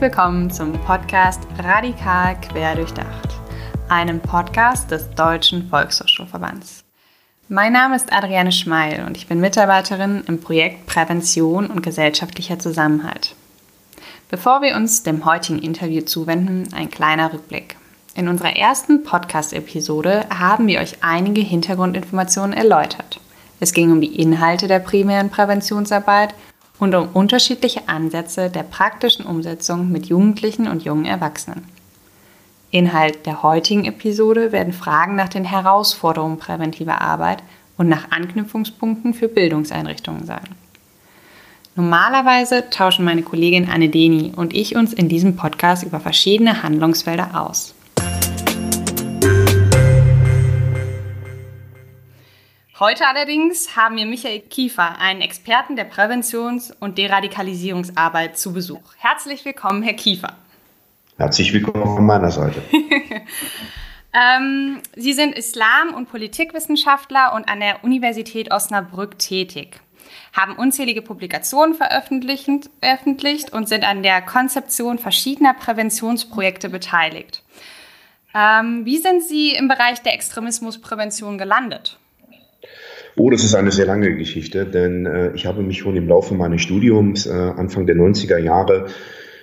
Willkommen zum Podcast Radikal Querdurchdacht, einem Podcast des Deutschen Volkshochschulverbands. Mein Name ist Adriane Schmeil und ich bin Mitarbeiterin im Projekt Prävention und gesellschaftlicher Zusammenhalt. Bevor wir uns dem heutigen Interview zuwenden, ein kleiner Rückblick. In unserer ersten Podcast-Episode haben wir euch einige Hintergrundinformationen erläutert. Es ging um die Inhalte der primären Präventionsarbeit und um unterschiedliche Ansätze der praktischen Umsetzung mit Jugendlichen und jungen Erwachsenen. Inhalt der heutigen Episode werden Fragen nach den Herausforderungen präventiver Arbeit und nach Anknüpfungspunkten für Bildungseinrichtungen sein. Normalerweise tauschen meine Kollegin Anne Deni und ich uns in diesem Podcast über verschiedene Handlungsfelder aus. Heute allerdings haben wir Michael Kiefer, einen Experten der Präventions- und Deradikalisierungsarbeit, zu Besuch. Herzlich willkommen, Herr Kiefer. Herzlich willkommen von meiner Seite. ähm, Sie sind Islam- und Politikwissenschaftler und an der Universität Osnabrück tätig, haben unzählige Publikationen veröffentlicht, und sind an der Konzeption verschiedener Präventionsprojekte beteiligt. Ähm, wie sind Sie im Bereich der Extremismusprävention gelandet? Oh, das ist eine sehr lange Geschichte, denn äh, ich habe mich schon im Laufe meines Studiums äh, Anfang der 90er Jahre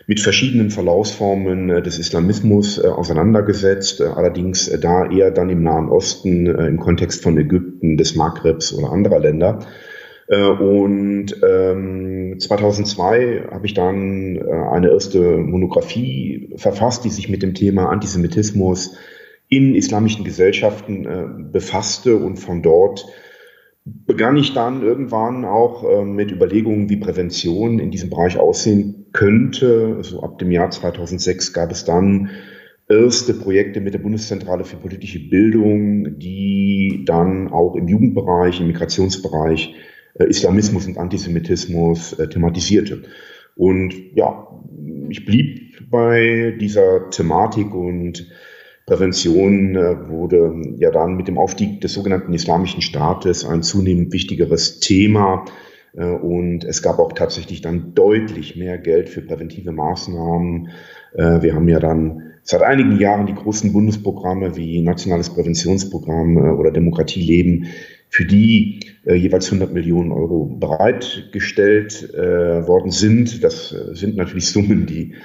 mit verschiedenen Verlaufsformen äh, des Islamismus äh, auseinandergesetzt, äh, allerdings äh, da eher dann im Nahen Osten, im Kontext von Ägypten, des Maghrebs oder anderer Länder. Und ähm, 2002 habe ich dann eine erste Monographie verfasst, die sich mit dem Thema Antisemitismus in islamischen Gesellschaften befasste und von dort begann ich dann irgendwann auch äh, mit Überlegungen, wie Prävention in diesem Bereich aussehen könnte. Also ab dem Jahr 2006 gab es dann erste Projekte mit der Bundeszentrale für politische Bildung, die dann auch im Jugendbereich, im Migrationsbereich äh, Islamismus und Antisemitismus äh, thematisierte. Und ja, ich blieb bei dieser Thematik und Prävention äh, wurde ja dann mit dem Aufstieg des sogenannten Islamischen Staates ein zunehmend wichtigeres Thema. Äh, und es gab auch tatsächlich dann deutlich mehr Geld für präventive Maßnahmen. Äh, wir haben ja dann seit einigen Jahren die großen Bundesprogramme wie Nationales Präventionsprogramm oder Demokratie leben, für die jeweils 100 Millionen Euro bereitgestellt worden sind. Das sind natürlich Summen, die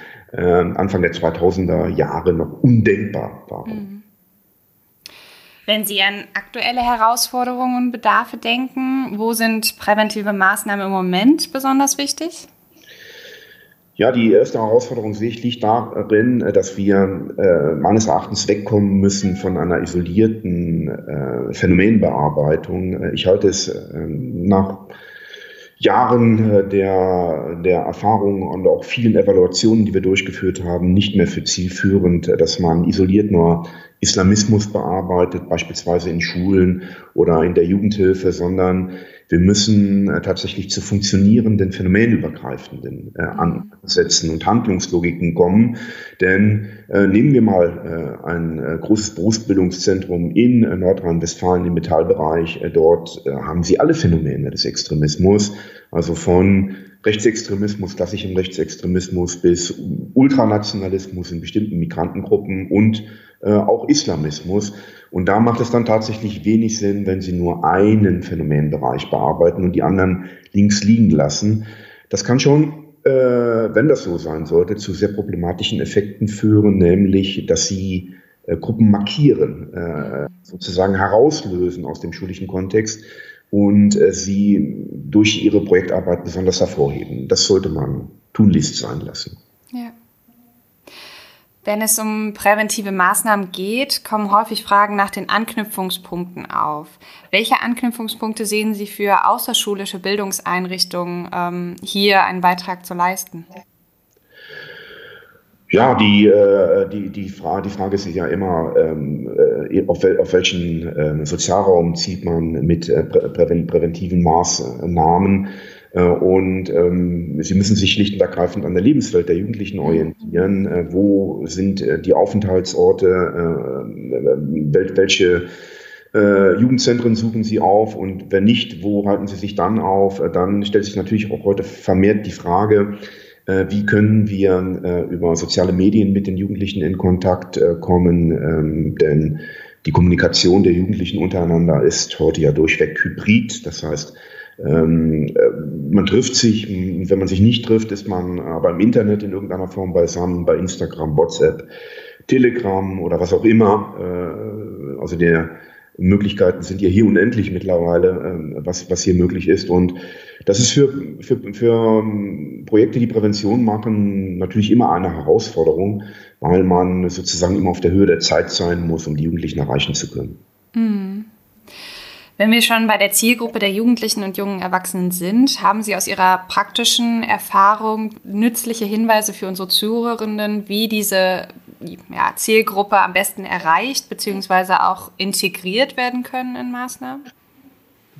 Anfang der 2000er Jahre noch undenkbar waren. Mhm. Wenn Sie an aktuelle Herausforderungen und Bedarfe denken, wo sind präventive Maßnahmen im Moment besonders wichtig? Ja, die erste Herausforderung sehe ich liegt darin, dass wir äh, meines Erachtens wegkommen müssen von einer isolierten äh, Phänomenbearbeitung. Ich halte es äh, nach Jahren äh, der, der Erfahrung und auch vielen Evaluationen, die wir durchgeführt haben, nicht mehr für zielführend, äh, dass man isoliert nur Islamismus bearbeitet, beispielsweise in Schulen oder in der Jugendhilfe, sondern wir müssen äh, tatsächlich zu funktionierenden, phänomenübergreifenden äh, Ansätzen und Handlungslogiken kommen. Denn äh, nehmen wir mal äh, ein äh, großes Berufsbildungszentrum in äh, Nordrhein-Westfalen im Metallbereich. dort haben Sie alle Phänomene des Extremismus, also von Rechtsextremismus, klassischem Rechtsextremismus bis Ultranationalismus in bestimmten Migrantengruppen und äh, auch Islamismus. Und da macht es dann tatsächlich wenig Sinn, wenn Sie nur einen Phänomenbereich bearbeiten und die anderen links liegen lassen. Das kann schon, äh, wenn das so sein sollte, zu sehr problematischen Effekten führen, nämlich, dass Sie äh, Gruppen markieren, äh, sozusagen herauslösen aus dem schulischen Kontext und äh, sie durch ihre Projektarbeit besonders hervorheben. Das sollte man tunlichst sein lassen. Wenn es um präventive Maßnahmen geht, kommen häufig Fragen nach den Anknüpfungspunkten auf. Welche Anknüpfungspunkte sehen Sie für außerschulische Bildungseinrichtungen ähm, hier einen Beitrag zu leisten? Ja, die, äh, die, die, Frage, die Frage ist ja immer, ähm, äh, auf, wel, auf welchen äh, Sozialraum zieht man mit äh, prä präventiven Maßnahmen. Äh, und ähm, sie müssen sich schlicht und ergreifend an der Lebenswelt der Jugendlichen orientieren. Äh, wo sind äh, die Aufenthaltsorte? Äh, wel welche äh, Jugendzentren suchen sie auf? Und wenn nicht, wo halten sie sich dann auf? Äh, dann stellt sich natürlich auch heute vermehrt die Frage, Äh, wie können wir äh, über soziale Medien mit den Jugendlichen in Kontakt äh, kommen? Ähm, denn die Kommunikation der Jugendlichen untereinander ist heute ja durchweg hybrid. Das heißt, ähm, man trifft sich, wenn man sich nicht trifft, ist man aber im Internet in irgendeiner Form beisammen, bei Instagram, WhatsApp, Telegram oder was auch immer. Also der Möglichkeiten sind ja hier unendlich mittlerweile, ähm, was, was hier möglich ist. Und das ist für, für, für ähm, Projekte, die Prävention machen, natürlich immer eine Herausforderung, weil man sozusagen immer auf der Höhe der Zeit sein muss, um die Jugendlichen erreichen zu können. Mhm. Wenn wir schon bei der Zielgruppe der Jugendlichen und jungen Erwachsenen sind, haben Sie aus Ihrer praktischen Erfahrung nützliche Hinweise für unsere Zuhörenden, wie diese ja, Zielgruppe am besten erreicht bzw. auch integriert werden können in Maßnahmen?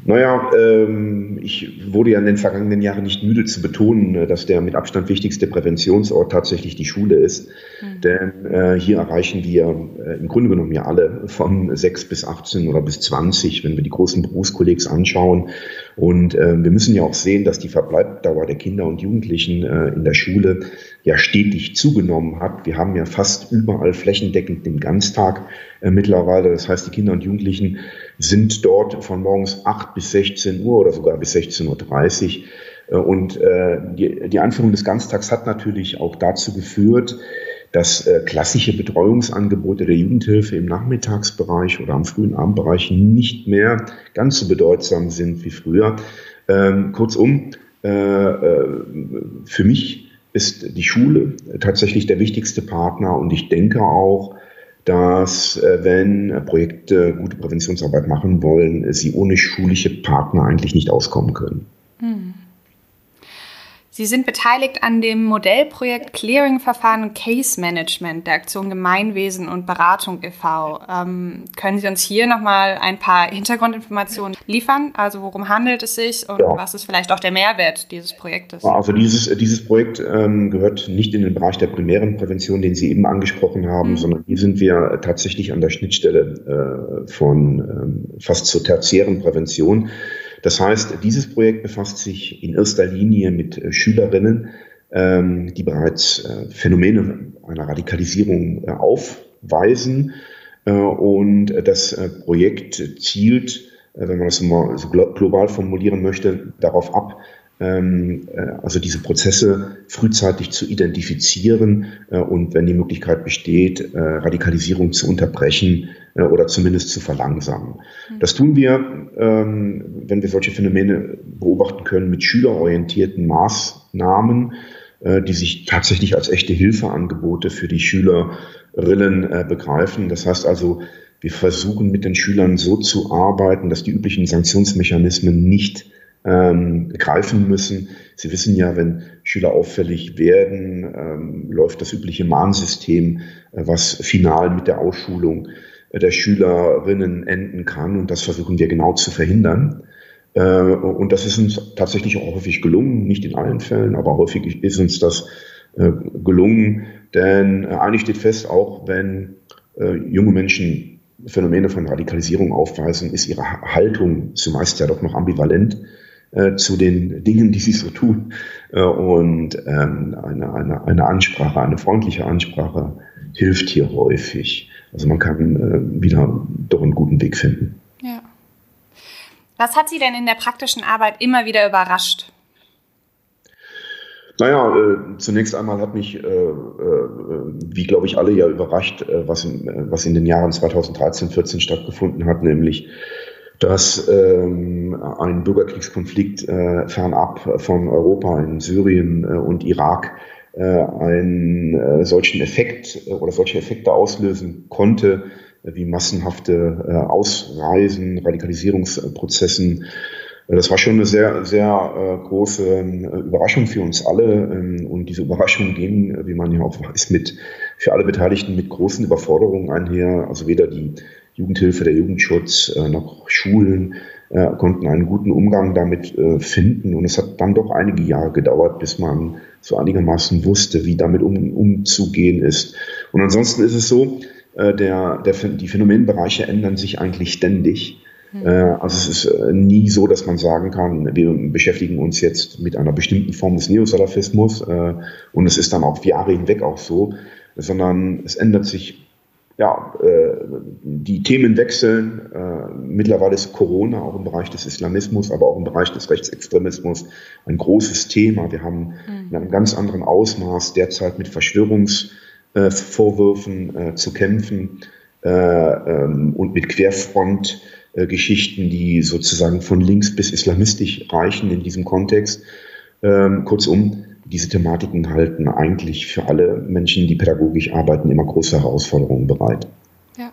Naja, ähm, ich wurde ja in den vergangenen Jahren nicht müde zu betonen, äh, dass der mit Abstand wichtigste Präventionsort tatsächlich die Schule ist. Mhm. Denn äh, hier erreichen wir äh, im Grunde genommen ja alle von 6 bis 18 oder bis 20, wenn wir die großen Berufskollegs anschauen. Und äh, wir müssen ja auch sehen, dass die Verbleibdauer der Kinder und Jugendlichen äh, in der Schule ja stetig zugenommen hat. Wir haben ja fast überall flächendeckend den Ganztag äh, mittlerweile. Das heißt, die Kinder und Jugendlichen sind dort von morgens 8 bis 16 Uhr oder sogar bis 16.30 Uhr. Äh, und äh, die, die Einführung des Ganztags hat natürlich auch dazu geführt, dass äh, klassische Betreuungsangebote der Jugendhilfe im Nachmittagsbereich oder am frühen Abendbereich nicht mehr ganz so bedeutsam sind wie früher. Ähm, kurzum, äh, äh, für mich ist die Schule tatsächlich der wichtigste Partner und ich denke auch, dass äh, wenn Projekte gute Präventionsarbeit machen wollen, sie ohne schulische Partner eigentlich nicht auskommen können. Sie sind beteiligt an dem Modellprojekt Clearing-Verfahren und Case Management der Aktion Gemeinwesen und Beratung e.V. Ähm, können Sie uns hier nochmal ein paar Hintergrundinformationen liefern? Also worum handelt es sich und ja. was ist vielleicht auch der Mehrwert dieses Projektes? Also dieses, dieses Projekt ähm, gehört nicht in den Bereich der primären Prävention, den Sie eben angesprochen haben, mhm. sondern hier sind wir tatsächlich an der Schnittstelle äh, von ähm, fast zur tertiären Prävention. Das heißt, dieses Projekt befasst sich in erster Linie mit äh, Schülerinnen, ähm, die bereits äh, Phänomene einer Radikalisierung äh, aufweisen. Und das Projekt zielt, wenn man das mal so global formulieren möchte, darauf ab, also diese Prozesse frühzeitig zu identifizieren und wenn die Möglichkeit besteht, Radikalisierung zu unterbrechen oder zumindest zu verlangsamen. Mhm. Das tun wir, ähm, wenn wir solche Phänomene beobachten können, mit schülerorientierten Maßnahmen, äh, die sich tatsächlich als echte Hilfeangebote für die Schülerinnen äh, begreifen. Das heißt also, wir versuchen mit den Schülern so zu arbeiten, dass die üblichen Sanktionsmechanismen nicht ähm, greifen müssen. Sie wissen ja, wenn Schüler auffällig werden, ähm, läuft das übliche Mahnsystem, äh, was final mit der Ausschulung der Schülerinnen enden kann. Und das versuchen wir genau zu verhindern. Äh, und das ist uns tatsächlich auch häufig gelungen, nicht in allen Fällen, aber häufig ist uns das äh, gelungen. Denn äh, eigentlich steht fest, auch wenn junge Menschen Phänomene von Radikalisierung aufweisen, ist ihre Haltung zumeist ja doch noch ambivalent zu den Dingen, die sie so tun. und ähm, eine, eine, eine Ansprache, eine freundliche Ansprache hilft hier häufig. Also man kann äh, wieder doch einen guten Weg finden. Ja. Was hat Sie denn in der praktischen Arbeit immer wieder überrascht? Naja, äh, zunächst einmal hat mich, äh, äh, wie glaube ich alle ja überrascht, äh, was, in, äh, was in den Jahren 2013, 14 stattgefunden hat, nämlich dass ähm, ein Bürgerkriegskonflikt äh, fernab von Europa in Syrien und Irak äh, einen äh, solchen Effekt äh, oder solche Effekte auslösen konnte, wie massenhafte Ausreisen, Radikalisierungsprozessen. Das war schon eine sehr, sehr große ähm, Überraschung für uns alle. Ähm, und diese Überraschung ging, wie man ja auch weiß, mit, für alle Beteiligten mit großen Überforderungen einher. Also weder die Jugendhilfe, der Jugendschutz noch Schulen konnten einen guten Umgang damit finden. Und es hat dann doch einige Jahre gedauert, bis man so einigermaßen wusste, wie damit um, umzugehen ist. Und ansonsten ist es so, äh, der, der, die Phänomenbereiche ändern sich eigentlich ständig. Mhm. Also es ist nie so, dass man sagen kann, wir beschäftigen uns jetzt mit einer bestimmten Form des Neosalafismus und es ist dann auch Jahre hinweg auch so, sondern es ändert sich ja, äh, die Themen wechseln. Äh, mittlerweile ist Corona auch im Bereich des Islamismus, aber auch im Bereich des Rechtsextremismus ein großes Thema. Wir haben mhm. in einem ganz anderen Ausmaß derzeit mit Verschwörungsvorwürfen äh, zu kämpfen äh, ähm, und mit Querfrontgeschichten, die sozusagen von links bis islamistisch reichen in diesem Kontext. Ähm, kurzum, diese Thematiken halten eigentlich für alle Menschen, die pädagogisch arbeiten, immer große Herausforderungen bereit. Ja.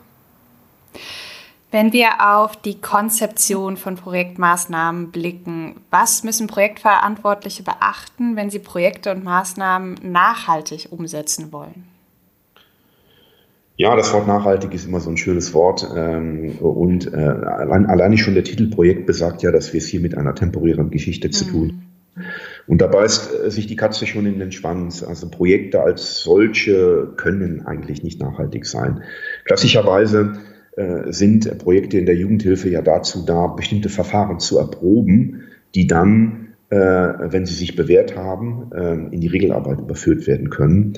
Wenn wir auf die Konzeption von Projektmaßnahmen blicken, was müssen Projektverantwortliche beachten, wenn sie Projekte und Maßnahmen nachhaltig umsetzen wollen? Ja, das Wort nachhaltig ist immer so ein schönes Wort. Ähm, und äh, allein, alleine schon der Titelprojekt besagt ja, dass wir es hier mit einer temporären Geschichte mhm. zu tun haben. Und da beißt äh, sich die Katze schon in den Schwanz. Also Projekte als solche können eigentlich nicht nachhaltig sein. Klassischerweise äh, sind Projekte in der Jugendhilfe ja dazu da, bestimmte Verfahren zu erproben, die dann, äh, wenn sie sich bewährt haben, äh, in die Regelarbeit überführt werden können.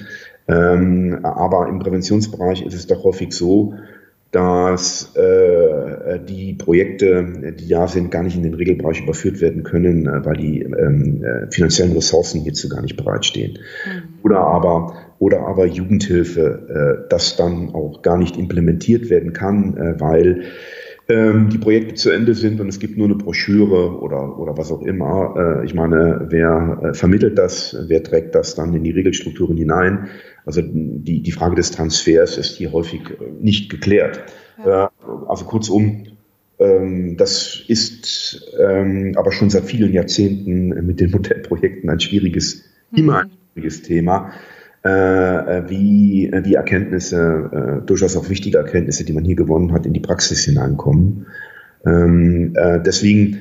Ähm, aber im Präventionsbereich ist es doch häufig so, dass äh, die Projekte, die da sind, gar nicht in den Regelbereich überführt werden können, äh, weil die ähm, äh, finanziellen Ressourcen hierzu gar nicht bereitstehen. Mhm. Oder aber oder aber Jugendhilfe, äh, das dann auch gar nicht implementiert werden kann, äh, weil ähm, die Projekte zu Ende sind und es gibt nur eine Broschüre oder, oder was auch immer. Äh, ich meine, wer äh, vermittelt das, wer trägt das dann in die Regelstrukturen hinein? Also die, die Frage des Transfers ist hier häufig äh, nicht geklärt. Ja. Äh, also kurzum, ähm, das ist ähm, aber schon seit vielen Jahrzehnten mit den Modellprojekten ein schwieriges, mhm. immer ein schwieriges Thema. Äh, wie die Erkenntnisse, durchaus auch wichtige Erkenntnisse, die man hier gewonnen hat, in die Praxis hineinkommen. Ähm, deswegen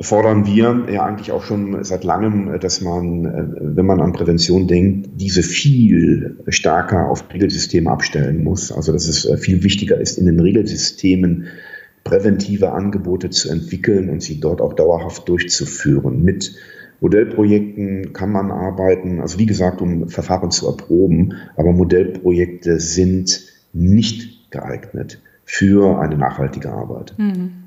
fordern wir ja eigentlich auch schon seit langem, dass man, äh, wenn man an Prävention denkt, diese viel stärker auf Regelsysteme abstellen muss. Also dass es äh, viel wichtiger ist, in den Regelsystemen präventive Angebote zu entwickeln und sie dort auch dauerhaft durchzuführen. Mit Modellprojekten kann man arbeiten, also wie gesagt, um Verfahren zu erproben, aber Modellprojekte sind nicht geeignet für eine nachhaltige Arbeit. Mhm.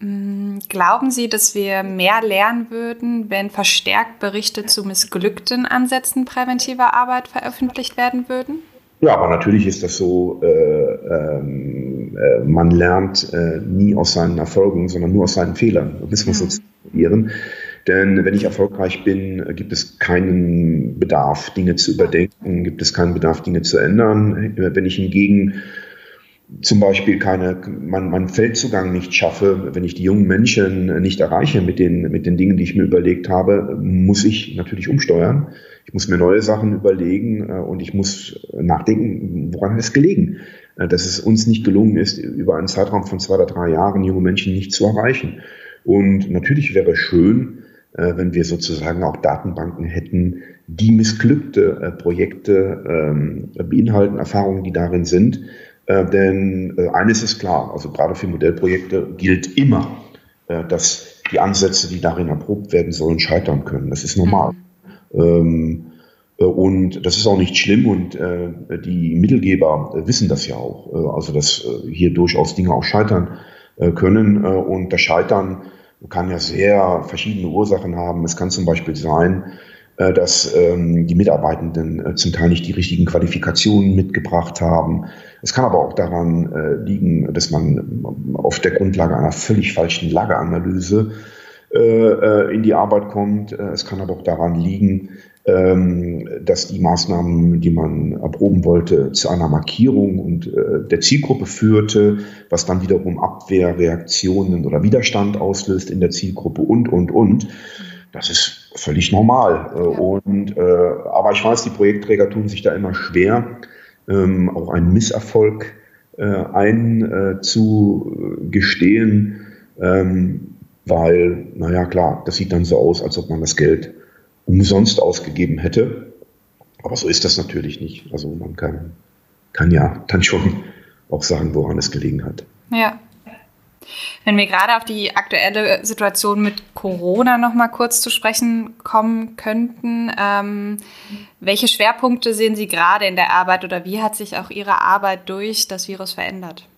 Mm, glauben Sie, dass wir mehr lernen würden, wenn verstärkt Berichte zu missglückten Ansätzen präventiver Arbeit veröffentlicht werden würden? Ja, aber natürlich ist das so, äh, ähm, äh, man lernt äh, nie aus seinen Erfolgen, sondern nur aus seinen Fehlern. Das müssen wir mhm. so zitieren. Denn wenn ich erfolgreich bin, gibt es keinen Bedarf, Dinge zu überdenken, gibt es keinen Bedarf, Dinge zu ändern. Wenn ich hingegen zum Beispiel keine, mein, meinen Feldzugang nicht schaffe, wenn ich die jungen Menschen nicht erreiche mit den, mit den Dingen, die ich mir überlegt habe, muss ich natürlich umsteuern. Ich muss mir neue Sachen überlegen äh, und ich muss nachdenken, woran hat es gelegen, äh, dass es uns nicht gelungen ist, über einen Zeitraum von zwei oder drei Jahren junge Menschen nicht zu erreichen. Und natürlich wäre es schön, äh, wenn wir sozusagen auch Datenbanken hätten, die missglückte Projekte ähm, beinhalten, Erfahrungen, die darin sind äh, denn äh, eines ist klar, also gerade für Modellprojekte gilt immer, äh, dass die Ansätze, die darin erprobt werden sollen, scheitern können. Das ist normal. Mhm. Äh, und das ist auch nicht schlimm und äh, die Mittelgeber wissen das ja auch. also dass hier durchaus Dinge auch scheitern können. und das Scheitern kann ja sehr verschiedene Ursachen haben. Es kann zum Beispiel sein, äh, dass ähm, die Mitarbeitenden äh, zum Teil nicht die richtigen Qualifikationen mitgebracht haben. Es kann aber auch daran äh, liegen, dass man auf der Grundlage einer völlig falschen Lageanalyse in die Arbeit kommt. Es kann aber auch daran liegen, dass die Maßnahmen, die man erproben wollte, zu einer Markierung und der Zielgruppe führte, was dann wiederum Abwehrreaktionen oder Widerstand auslöst in der Zielgruppe und, und, und. Das ist völlig normal. Ja. Und, äh, aber ich weiß, die Projektträger tun sich da immer schwer, ähm, auch einen Misserfolg äh, einzugestehen, äh, ähm, weil, naja, klar, das sieht dann so aus, als ob man das Geld umsonst ausgegeben hätte. Aber so ist das natürlich nicht. Also man kann, kann ja dann schon auch sagen, woran es gelegen hat. Ja, Wenn wir gerade auf die aktuelle Situation mit Corona noch mal kurz zu sprechen kommen könnten, ähm, welche Schwerpunkte sehen Sie gerade in der Arbeit oder wie hat sich auch Ihre Arbeit durch das Virus verändert?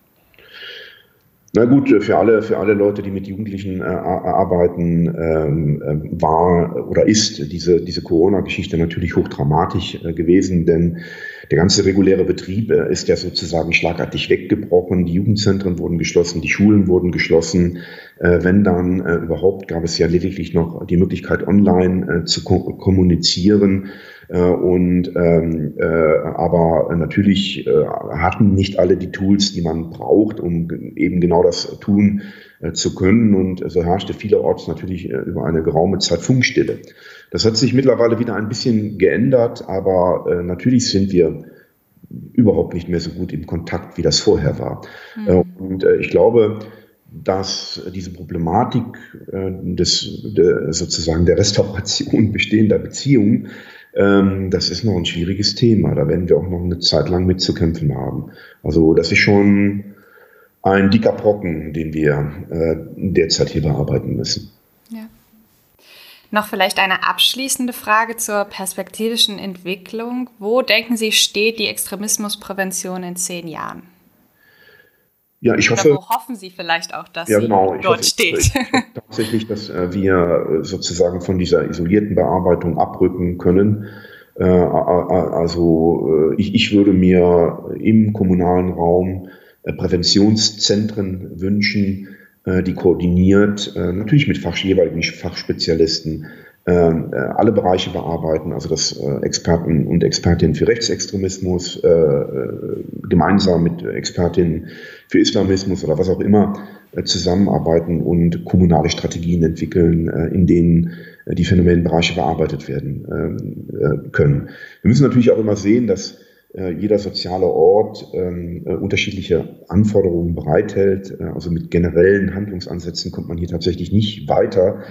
Na gut, für alle, für alle Leute, die mit Jugendlichen äh, arbeiten, ähm, äh, war oder ist diese, diese Corona-Geschichte natürlich hochdramatisch äh, gewesen, denn der ganze reguläre Betrieb äh, ist ja sozusagen schlagartig weggebrochen. Die Jugendzentren wurden geschlossen, die Schulen wurden geschlossen. Äh, wenn dann äh, überhaupt, gab es ja lediglich noch die Möglichkeit, online zu ko kommunizieren. Äh, und ähm, äh, aber natürlich äh, hatten nicht alle die Tools, die man braucht, um eben genau das tun äh, zu können. Und so herrschte vielerorts natürlich äh, über eine geraume Zeit Funkstille. Das hat sich mittlerweile wieder ein bisschen geändert, aber äh, natürlich sind wir überhaupt nicht mehr so gut im Kontakt, wie das vorher war. Mhm. Und äh, ich glaube, dass diese Problematik äh, des, der, sozusagen der Restauration bestehender Beziehungen ähm, das ist noch ein schwieriges Thema. Da werden wir auch noch eine Zeit lang mitzukämpfen haben. Also das ist schon ein dicker Brocken, den wir äh, derzeit hier bearbeiten müssen. Ja. Noch vielleicht eine abschließende Frage zur perspektivischen Entwicklung. Wo denken Sie, steht die Extremismusprävention in zehn Jahren? Ja, ich hoffe. Oder wo hoffen Sie vielleicht auch, dass ja, genau, sie dort hoffe, steht? Ich, tatsächlich, dass äh, wir sozusagen von dieser isolierten Bearbeitung abrücken können. Äh, also äh, ich, ich würde mir im kommunalen Raum Präventionszentren wünschen, die koordiniert, natürlich mit Fach, jeweiligen Fachspezialisten, äh, alle Bereiche bearbeiten, also das äh, Experten und Expertinnen für Rechtsextremismus äh, gemeinsam mit Expertinnen für Islamismus oder was auch immer zusammenarbeiten und kommunale Strategien entwickeln, in denen die Phänomenbereiche bearbeitet werden ähm, können. Wir müssen natürlich auch immer sehen, dass jeder soziale Ort ähm, unterschiedliche Anforderungen bereithält. also mit generellen Handlungsansätzen kommt man hier tatsächlich nicht weiter.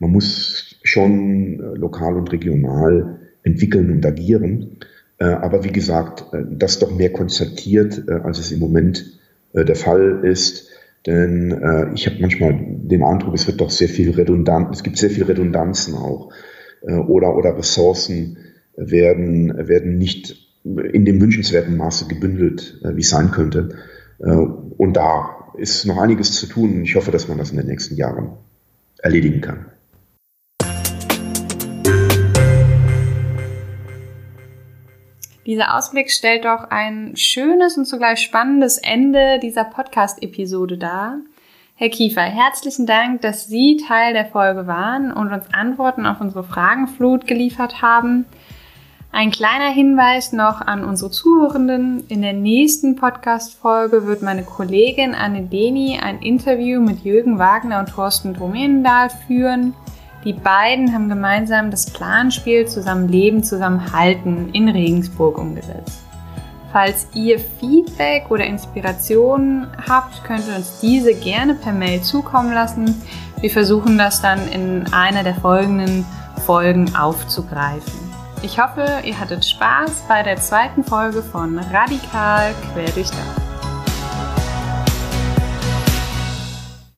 Man muss schon äh, lokal und regional entwickeln und agieren. Äh, aber wie gesagt, äh, das doch mehr konzertiert, als es im Moment der Fall ist. Denn ich habe manchmal den Eindruck, es wird doch sehr viel redundant, es gibt sehr viel Redundanzen auch. oder, oder Ressourcen werden, werden nicht in dem wünschenswerten Maße gebündelt, wie es sein könnte. und da ist noch einiges zu tun. Ich hoffe, dass man das in den nächsten Jahren erledigen kann. Dieser Ausblick stellt doch ein schönes und zugleich spannendes Ende dieser Podcast-Episode dar. Herr Kiefer, herzlichen Dank, dass Sie Teil der Folge waren und uns Antworten auf unsere Fragenflut geliefert haben. Ein kleiner Hinweis noch an unsere Zuhörenden. In der nächsten Podcast-Folge wird meine Kollegin Anne Deni ein Interview mit Jürgen Wagner und Thorsten Domendahl führen. Die beiden haben gemeinsam das Planspiel Zusammen Leben, Zusammen Halten in Regensburg umgesetzt. Falls ihr Feedback oder Inspirationen habt, könnt ihr uns diese gerne per Mail zukommen lassen. Wir versuchen das dann in einer der folgenden Folgen aufzugreifen. Ich hoffe, ihr hattet Spaß bei der zweiten Folge von Radikal Quer durchdacht.